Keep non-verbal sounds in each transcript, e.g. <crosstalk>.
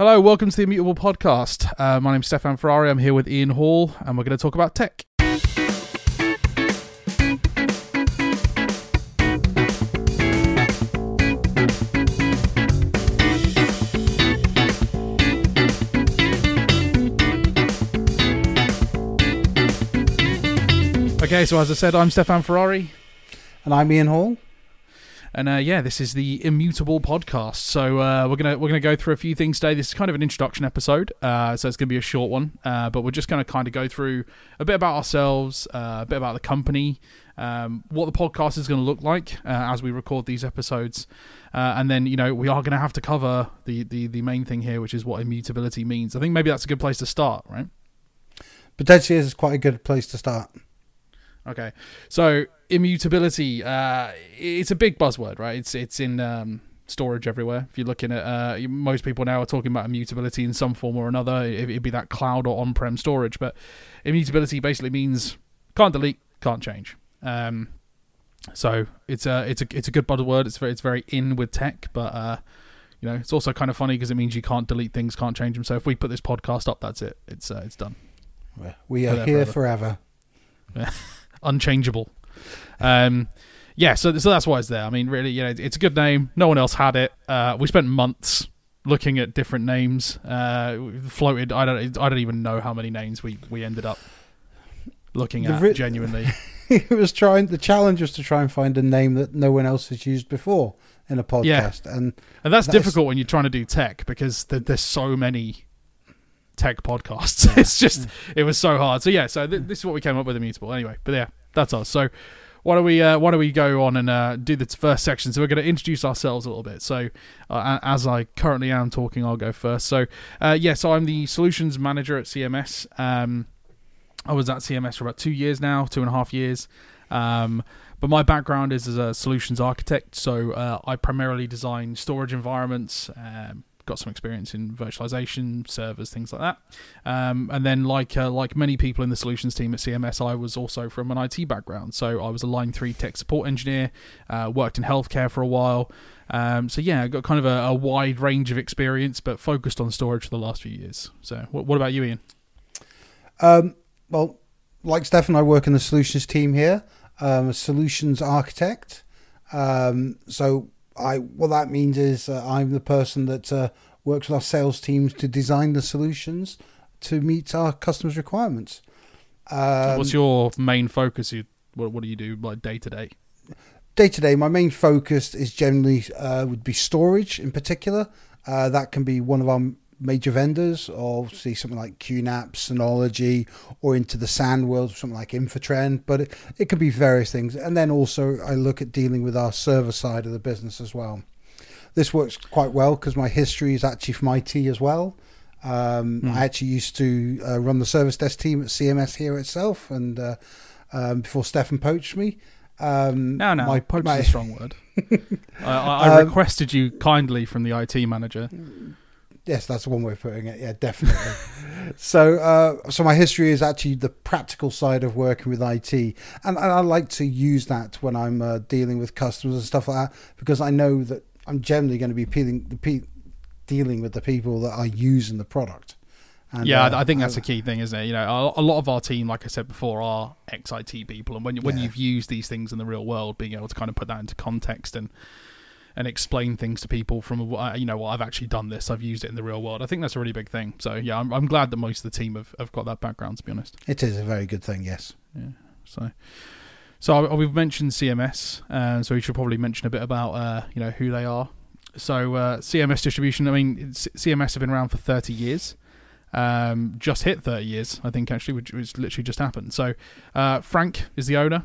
Hello, welcome to the Immutable Podcast. Uh, my name's Stefan Ferrari. I'm here with Ian Hall, and we're going to talk about tech. Okay, so as I said, I'm Stefan Ferrari. And I'm Ian Hall. And uh, yeah, this is the Immutable podcast. So uh, we're gonna we're gonna go through a few things today. This is kind of an introduction episode, uh, so it's gonna be a short one. Uh, but we're just gonna kind of go through a bit about ourselves, uh, a bit about the company, um, what the podcast is gonna look like uh, as we record these episodes, and then you know we are gonna have to cover the, the the main thing here, which is what immutability means. I think maybe that's a good place to start, right? Potentially is quite a good place to start. Okay, so immutability, uh, it's a big buzzword, right? It's it's in um, storage everywhere. If you're looking at uh, most people now are talking about immutability in some form or another. It, it'd be that cloud or on-prem storage, but immutability basically means can't delete, can't change. Um, so it's a it's a it's a good buzzword. It's very it's very in with tech, but uh, you know it's also kind of funny because it means you can't delete things, can't change them. So if we put this podcast up, that's it. It's uh, it's done. We are here forever. forever. <laughs> unchangeable. Um, yeah, so so that's why it's there. I mean, really, you know, it's a good name. No one else had it. Uh, we spent months looking at different names. Uh, floated. I don't. I don't even know how many names we we ended up looking at. Ri- genuinely, <laughs> it was trying. The challenge was to try and find a name that no one else has used before in a podcast, yeah. and and that's, that's difficult when you're trying to do tech because there's so many tech podcasts. <laughs> it's just it was so hard. So yeah, so th- this is what we came up with immutable. Anyway, but yeah, that's us. So why don't we uh, why don't we go on and uh, do the first section? So we're going to introduce ourselves a little bit. So uh, as I currently am talking, I'll go first. So uh, yeah, so I'm the solutions manager at CMS. Um, I was at CMS for about two years now, two and a half years. Um, but my background is as a solutions architect, so uh, I primarily design storage environments, um, got some experience in virtualization, servers, things like that. Um, and then, like uh, like many people in the solutions team at CMS, I was also from an IT background. So I was a Line Three tech support engineer, uh, worked in healthcare for a while. Um, so yeah, I got kind of a, a, wide range of experience, but focused on storage for the last few years. So what, what about you, Ian? Um, well, like Stefan, I work in the solutions team here. I'm a solutions architect. Um, so I what that means is uh, I'm the person that uh, works with our sales teams to design the solutions to meet our customers' requirements. Um, What's your main focus? You what, what do you do like day to day? Day to day, my main focus is generally uh, would be storage in particular. Uh, that can be one of our major vendors, or see something like QNAP, Synology, or into the SAN world, something like Infortrend. But it, it could be various things. And then also, I look at dealing with our server side of the business as well. This works quite well because my history is actually from IT as well. Um, mm. I actually used to uh, run the service desk team at CMS here itself, and uh, um, before Stefan poached me. Um, no, no, my, poached my, is a strong word. <laughs> I, I, I um, requested you kindly from the IT manager Yes, that's one way of putting it. Yeah, definitely. <laughs> so, uh, so my history is actually the practical side of working with IT, and, and I like to use that when I'm uh, dealing with customers and stuff like that because I know that I'm generally going to be peeling, the pe- dealing with the people that are using the product. And, yeah, uh, I think that's a key thing, isn't it? You know, a, lot of our team, like I said before, are ex IT people, and when when yeah. you've used these things in the real world, being able to kind of put that into context and and explain things to people from you know well I've actually done this. I've used it in the real world. I think that's a really big thing. So yeah I'm, I'm glad that most of the team have, have got that background to be honest. It is a very good thing yes. Yeah so so we've mentioned CMS uh, so we should probably mention a bit about uh, you know who they are. So uh, CMS distribution I mean CMS have been around for 30 years. Um, just hit 30 years I think actually which, which literally just happened. So uh, Frank is the owner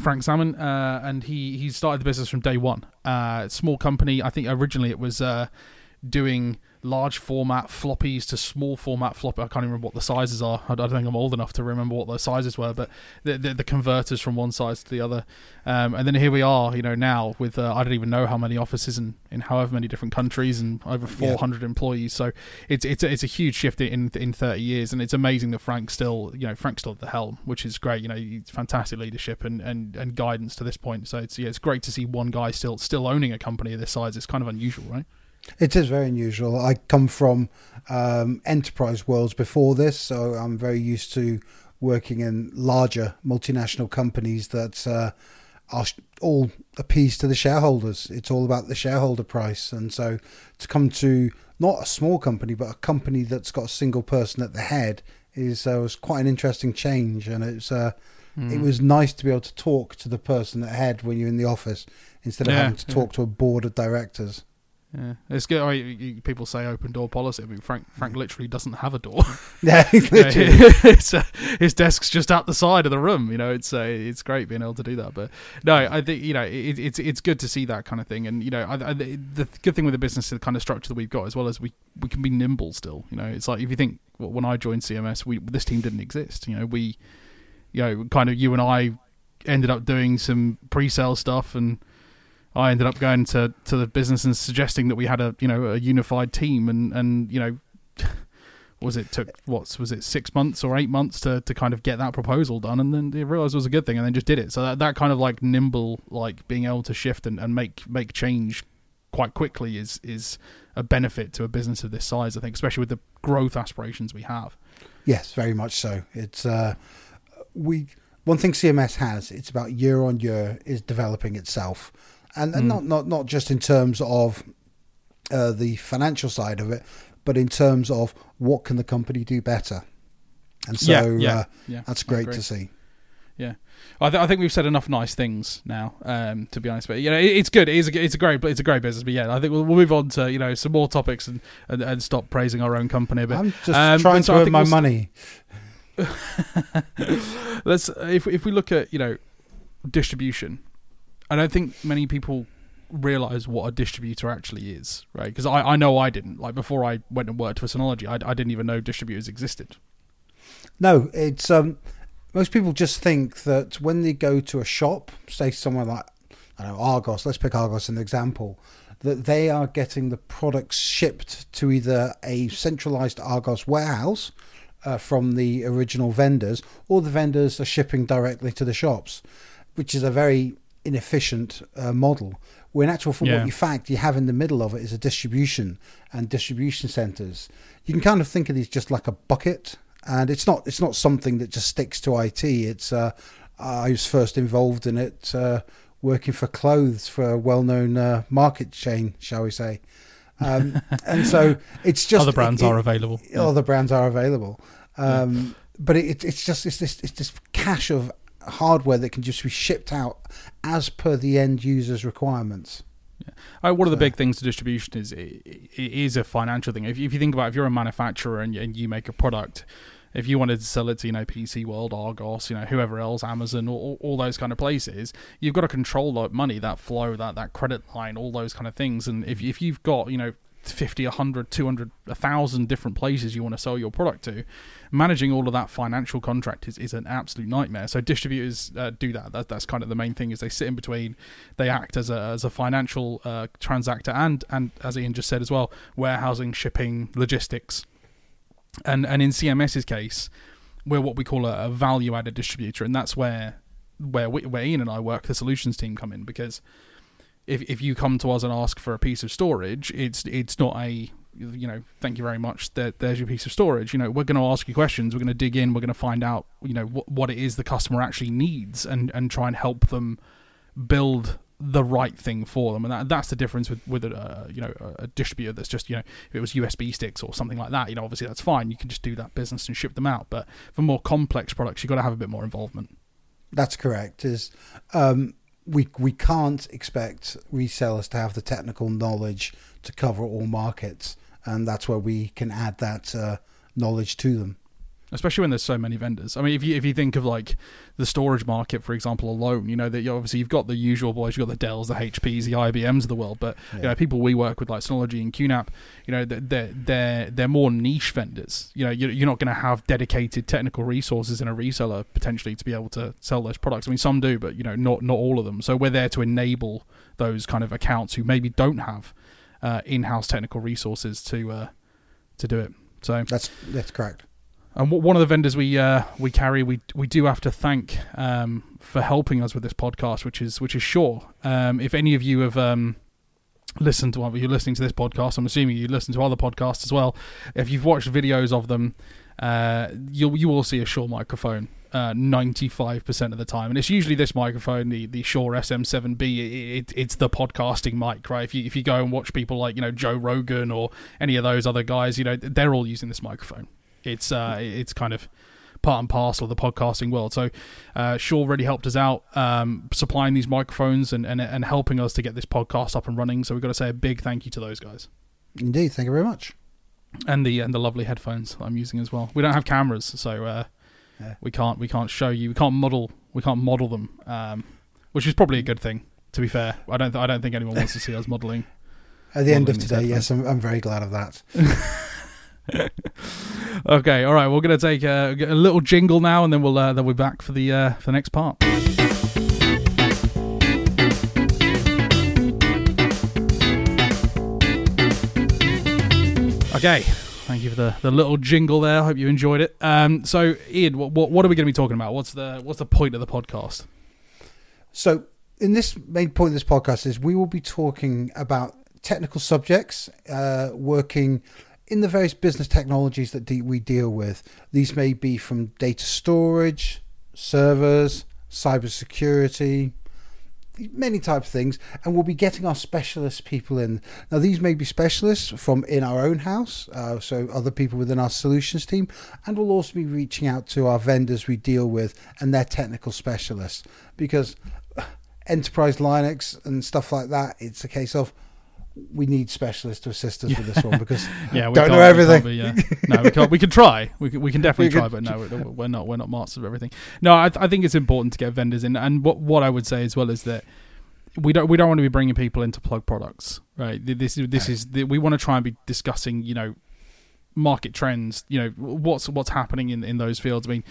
Frank Salmon, uh, and he he started the business from day one. Uh, small company. I think originally it was uh, doing large format floppies to small format floppy. I can't even remember what the sizes are. I don't think I'm old enough to remember what those sizes were, but the, the, the converters from one size to the other. Um, and then here we are, you know, now with uh, I don't even know how many offices in, in however many different countries and over 400 yeah. employees. So it's it's a, it's a huge shift in in 30 years, and it's amazing that Frank's still you know Frank's still at the helm, which is great. You know, fantastic leadership and, and, and guidance to this point. So it's yeah, it's great to see one guy still still owning a company of this size. It's kind of unusual, right? It is very unusual. I come from um, enterprise worlds before this, so I'm very used to working in larger multinational companies that uh, are all appeased to the shareholders. It's all about the shareholder price, and so to come to not a small company, but a company that's got a single person at the head is uh, was quite an interesting change, and it's uh, mm. it was nice to be able to talk to the person at the head when you're in the office instead of yeah, having to yeah. talk to a board of directors. Yeah, it's good. I mean, people say open door policy. I mean, Frank Frank literally doesn't have a door. <laughs> yeah, <laughs> <laughs> it's, uh, his desk's just out the side of the room. You know, it's uh, it's great being able to do that. But no, I think you know it, it's it's good to see that kind of thing. And you know, I, I, the good thing with the business is the kind of structure that we've got, as well as we we can be nimble still. You know, it's like if you think well, when I joined CMS, we this team didn't exist. You know, we you know kind of you and I ended up doing some pre-sale stuff and I ended up going to, to the business and suggesting that we had a you know a unified team and and you know <laughs> was it took what was it six months or eight months to, to kind of get that proposal done and then they realized it was a good thing and then just did it. So that, that kind of like nimble like being able to shift and, and make make change quite quickly is is a benefit to a business of this size I think especially with the growth aspirations we have. Yes very much so. It's uh we one thing CMS has it's about year on year is developing itself and, and mm. not not not just in terms of uh, the financial side of it, but in terms of what can the company do better. And so yeah, yeah, uh, yeah, that's great to see. Yeah, I, th- I, think we've said enough nice things now. Um, to be honest, but you know, it, it's good. It is a, it's a great it's a great business. But yeah, I think we'll, we'll move on to you know some more topics and, and, and stop praising our own company a bit. I'm just um, trying to earn my we'll money. <laughs> Let's if if we look at you know distribution I don't think many people realize what a distributor actually is, right? Because I, I know I didn't. Like before I went and worked for Synology, I, I didn't even know distributors existed. No, it's um, most people just think that when they go to a shop, say somewhere like I don't know Argos, let's pick Argos as an example, that they are getting the products shipped to either a centralized Argos warehouse uh, from the original vendors, or the vendors are shipping directly to the shops, which is a very inefficient uh, model. When actual for yeah. what you fact you have in the middle of it is a distribution and distribution centers. You can kind of think of these just like a bucket, and it's not it's not something that just sticks to IT. It's uh, I was first involved in it uh, working for clothes for a well-known uh, market chain, shall we say. Um, <laughs> and so it's just other brands it, are available. Other brands are available, um, yeah. but it, it's just it's this it's this cache of hardware that can just be shipped out as per the end user's requirements. Yeah. Uh, one of the big things to distribution is it, it is a financial thing. If, if you think about, it, if you're a manufacturer and, and you make a product, if you wanted to sell it to you know PC World, Argos, you know whoever else, Amazon, all, all those kind of places, you've got to control that money, that flow, that that credit line, all those kind of things. And if if you've got you know 50, 100, 200, 1,000 different places you want to sell your product to, managing all of that financial contract is, is an absolute nightmare. So distributors uh, do that. that. That's kind of the main thing is they sit in between, they act as a, as a financial uh, transactor and, and, as Ian just said as well, warehousing, shipping, logistics. And, and in CMS's case, we're what we call a, a value-added distributor, and that's where where, we, where Ian and I work, the solutions team come in because – if if you come to us and ask for a piece of storage, it's it's not a you know thank you very much there, there's your piece of storage. You know we're going to ask you questions we're going to dig in we're going to find out you know what, what it is the customer actually needs and and try and help them build the right thing for them. And that, that's the difference with with a you know a distributor that's just you know if it was USB sticks or something like that you know obviously that's fine you can just do that business and ship them out. But for more complex products you've got to have a bit more involvement. That's correct. Is um we we can't expect resellers to have the technical knowledge to cover all markets, and that's where we can add that uh, knowledge to them especially when there's so many vendors. I mean, if you if you think of like the storage market, for example, alone, you know that you obviously you've got the usual boys, you've got the Dells, the HPs, the IBMs of the world, but yeah. you know people we work with like Synology and QNAP, you know they're they're they're more niche vendors. You know you're not going to have dedicated technical resources in a reseller potentially to be able to sell those products. I mean, some do, but you know not not all of them. So we're there to enable those kind of accounts who maybe don't have uh, in-house technical resources to uh, to do it. So that's that's correct. And one of the vendors we uh, we carry, we we do have to thank um, for helping us with this podcast, which is which is Shure. Um, if any of you have um, listen to you're listening to this podcast. I'm assuming you listen to other podcasts as well. If you've watched videos of them, uh, you'll you will see a Shure microphone. Uh, 95% of the time and it's usually this microphone the the Shure SM7B it, it, it's the podcasting mic right if you if you go and watch people like you know Joe Rogan or any of those other guys you know they're all using this microphone it's uh it's kind of part and parcel of the podcasting world. So, uh, Shure really helped us out um, supplying these microphones and, and and helping us to get this podcast up and running. So we've got to say a big thank you to those guys. Indeed, thank you very much. And the and the lovely headphones I'm using as well. We don't have cameras, so uh, yeah. we can't we can't show you we can't model we can't model them, um, which is probably a good thing. To be fair, I don't I don't think anyone wants to see us modeling. <laughs> At the end of today, yes, I'm, I'm very glad of that. <laughs> <laughs> okay, all right. We're gonna take a, a, little jingle now, and then we'll uh, then we'll be back for the uh, for the next part. Okay, thank you for the, the little jingle there. I hope you enjoyed it. Um, so, Ian, what, what, what are we going to be talking about? What's the what's the point of the podcast? So, in this main point of this podcast is we will be talking about technical subjects, uh, working in the various business technologies that we deal with. These may be from data storage, servers, cybersecurity, many types of things, and we'll be getting our specialist people in. Now, these may be specialists from in our own house, uh, so other people within our solutions team, and we'll also be reaching out to our vendors we deal with and their technical specialists because enterprise Linux and stuff like that, it's a case of we need specialists to assist us with this one because <laughs> yeah, we don't know everything. Be, yeah. No, we can't. We can try. We can, we can <laughs> definitely try, but no, we're not. We're not masters of everything. No, I, I think it's important to get vendors in, and what what I would say as well is that we don't we don't want to be bringing people into plug products, right? This is this is we want to try and be discussing, you know, market trends. You know, what's what's happening in in those fields. I mean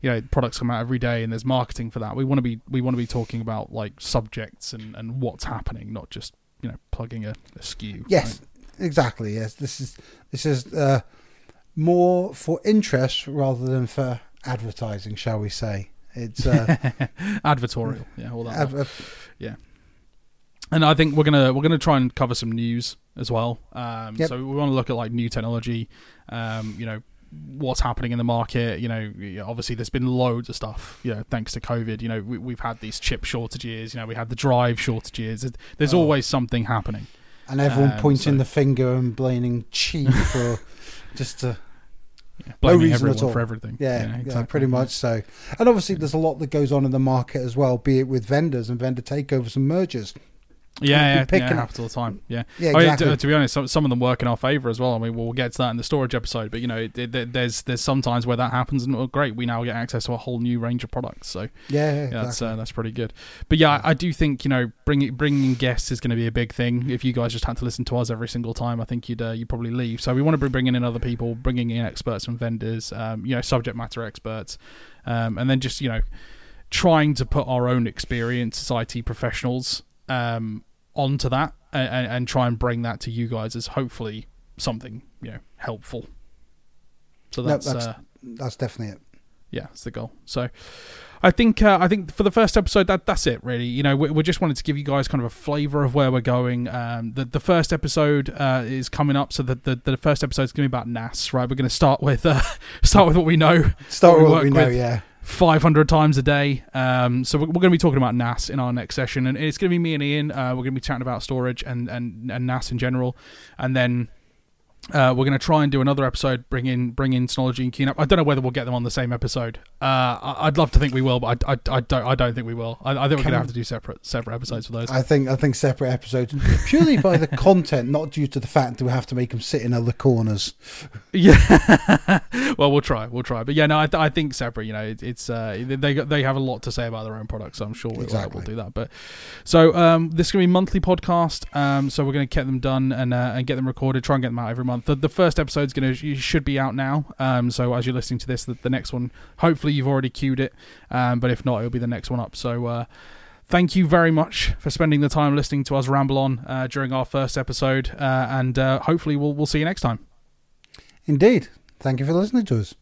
you know products come out every day and there's marketing for that we want to be we want to be talking about like subjects and and what's happening not just you know plugging a, a SKU. Yes, right? exactly. Yes, this is this is uh, more for interest rather than for advertising, shall we say? It's uh, <laughs> advertorial. Yeah, all that. Adver- yeah. And I think we're gonna we're gonna try and cover some news as well. Um, yep. So we want to look at like new technology, um, you know, what's happening in the market. You know, obviously there's been loads of stuff. You know, thanks to COVID. You know, we, have had these chip shortages. You know, we had the drive shortages. There's oh. always something happening. And everyone um, pointing so. the finger and blaming cheap for <laughs> just to. Yeah, blaming no everyone for everything. Yeah, yeah, exactly. yeah, pretty much so. And obviously, there's a lot that goes on in the market as well, be it with vendors and vendor takeovers and mergers. Yeah, yeah, picking yeah, happens all the time. Yeah, yeah. Exactly. I mean, to, to, be honest, some, some of them work in our favor as well. I mean, we'll get to that in the storage episode. But you know, it, it, there's there's some times where that happens, and oh, great, we now get access to a whole new range of products. So yeah, yeah exactly. that's uh, that's pretty good. But yeah, I, I, do think you know bringing bringing guests is going to be a big thing. If you guys just had to listen to us every single time, I think you'd uh, you'd probably leave. So we want to be bringing in other people, bringing in experts and vendors, um, you know, subject matter experts, um, and then just you know trying to put our own experience as IT professionals um, onto that and, and, try and bring that to you guys as hopefully something you know helpful. So that's no, that's, uh, that's definitely it. Yeah, that's the goal. So. I think uh, I think for the first episode that that's it really. You know, we, we just wanted to give you guys kind of a flavour of where we're going. Um, the the first episode uh, is coming up, so the, the the first episode is going to be about NAS. Right, we're going to start with uh, <laughs> start with what we know. Start with what we know, with. yeah. 500 times a day. Um, so we're, we're going to be talking about NAS in our next session, and it's going to be me and Ian. Uh, we're going to be chatting about storage and, and, and NAS in general, and then uh, we're going to try and do another episode, bring in bring in Synology and QNAP. I don't know whether we'll get them on the same episode. Uh, I'd love to think we will, but I, I, I don't I don't think we will. I, I think we're going to have to do separate separate episodes for those. I think I think separate episodes purely by the <laughs> content, not due to the fact that we have to make them sit in other corners. Yeah, <laughs> well, we'll try, we'll try, but yeah, no, I, I think separate. You know, it, it's uh, they they have a lot to say about their own products, so I'm sure we'll, exactly. we'll do that. But so um, this is going to be monthly podcast. Um, so we're going to get them done and uh, and get them recorded. Try and get them out every month. The, the first episode episode's to should be out now. Um, so as you're listening to this, the, the, next one, hopefully you've already queued it. Um, but if not, it'll be the next one up. So uh, thank you very much for spending the time listening to us ramble on uh, during our first episode, uh, and uh, hopefully we'll we'll see you next time. Indeed. Thank you for listening to us.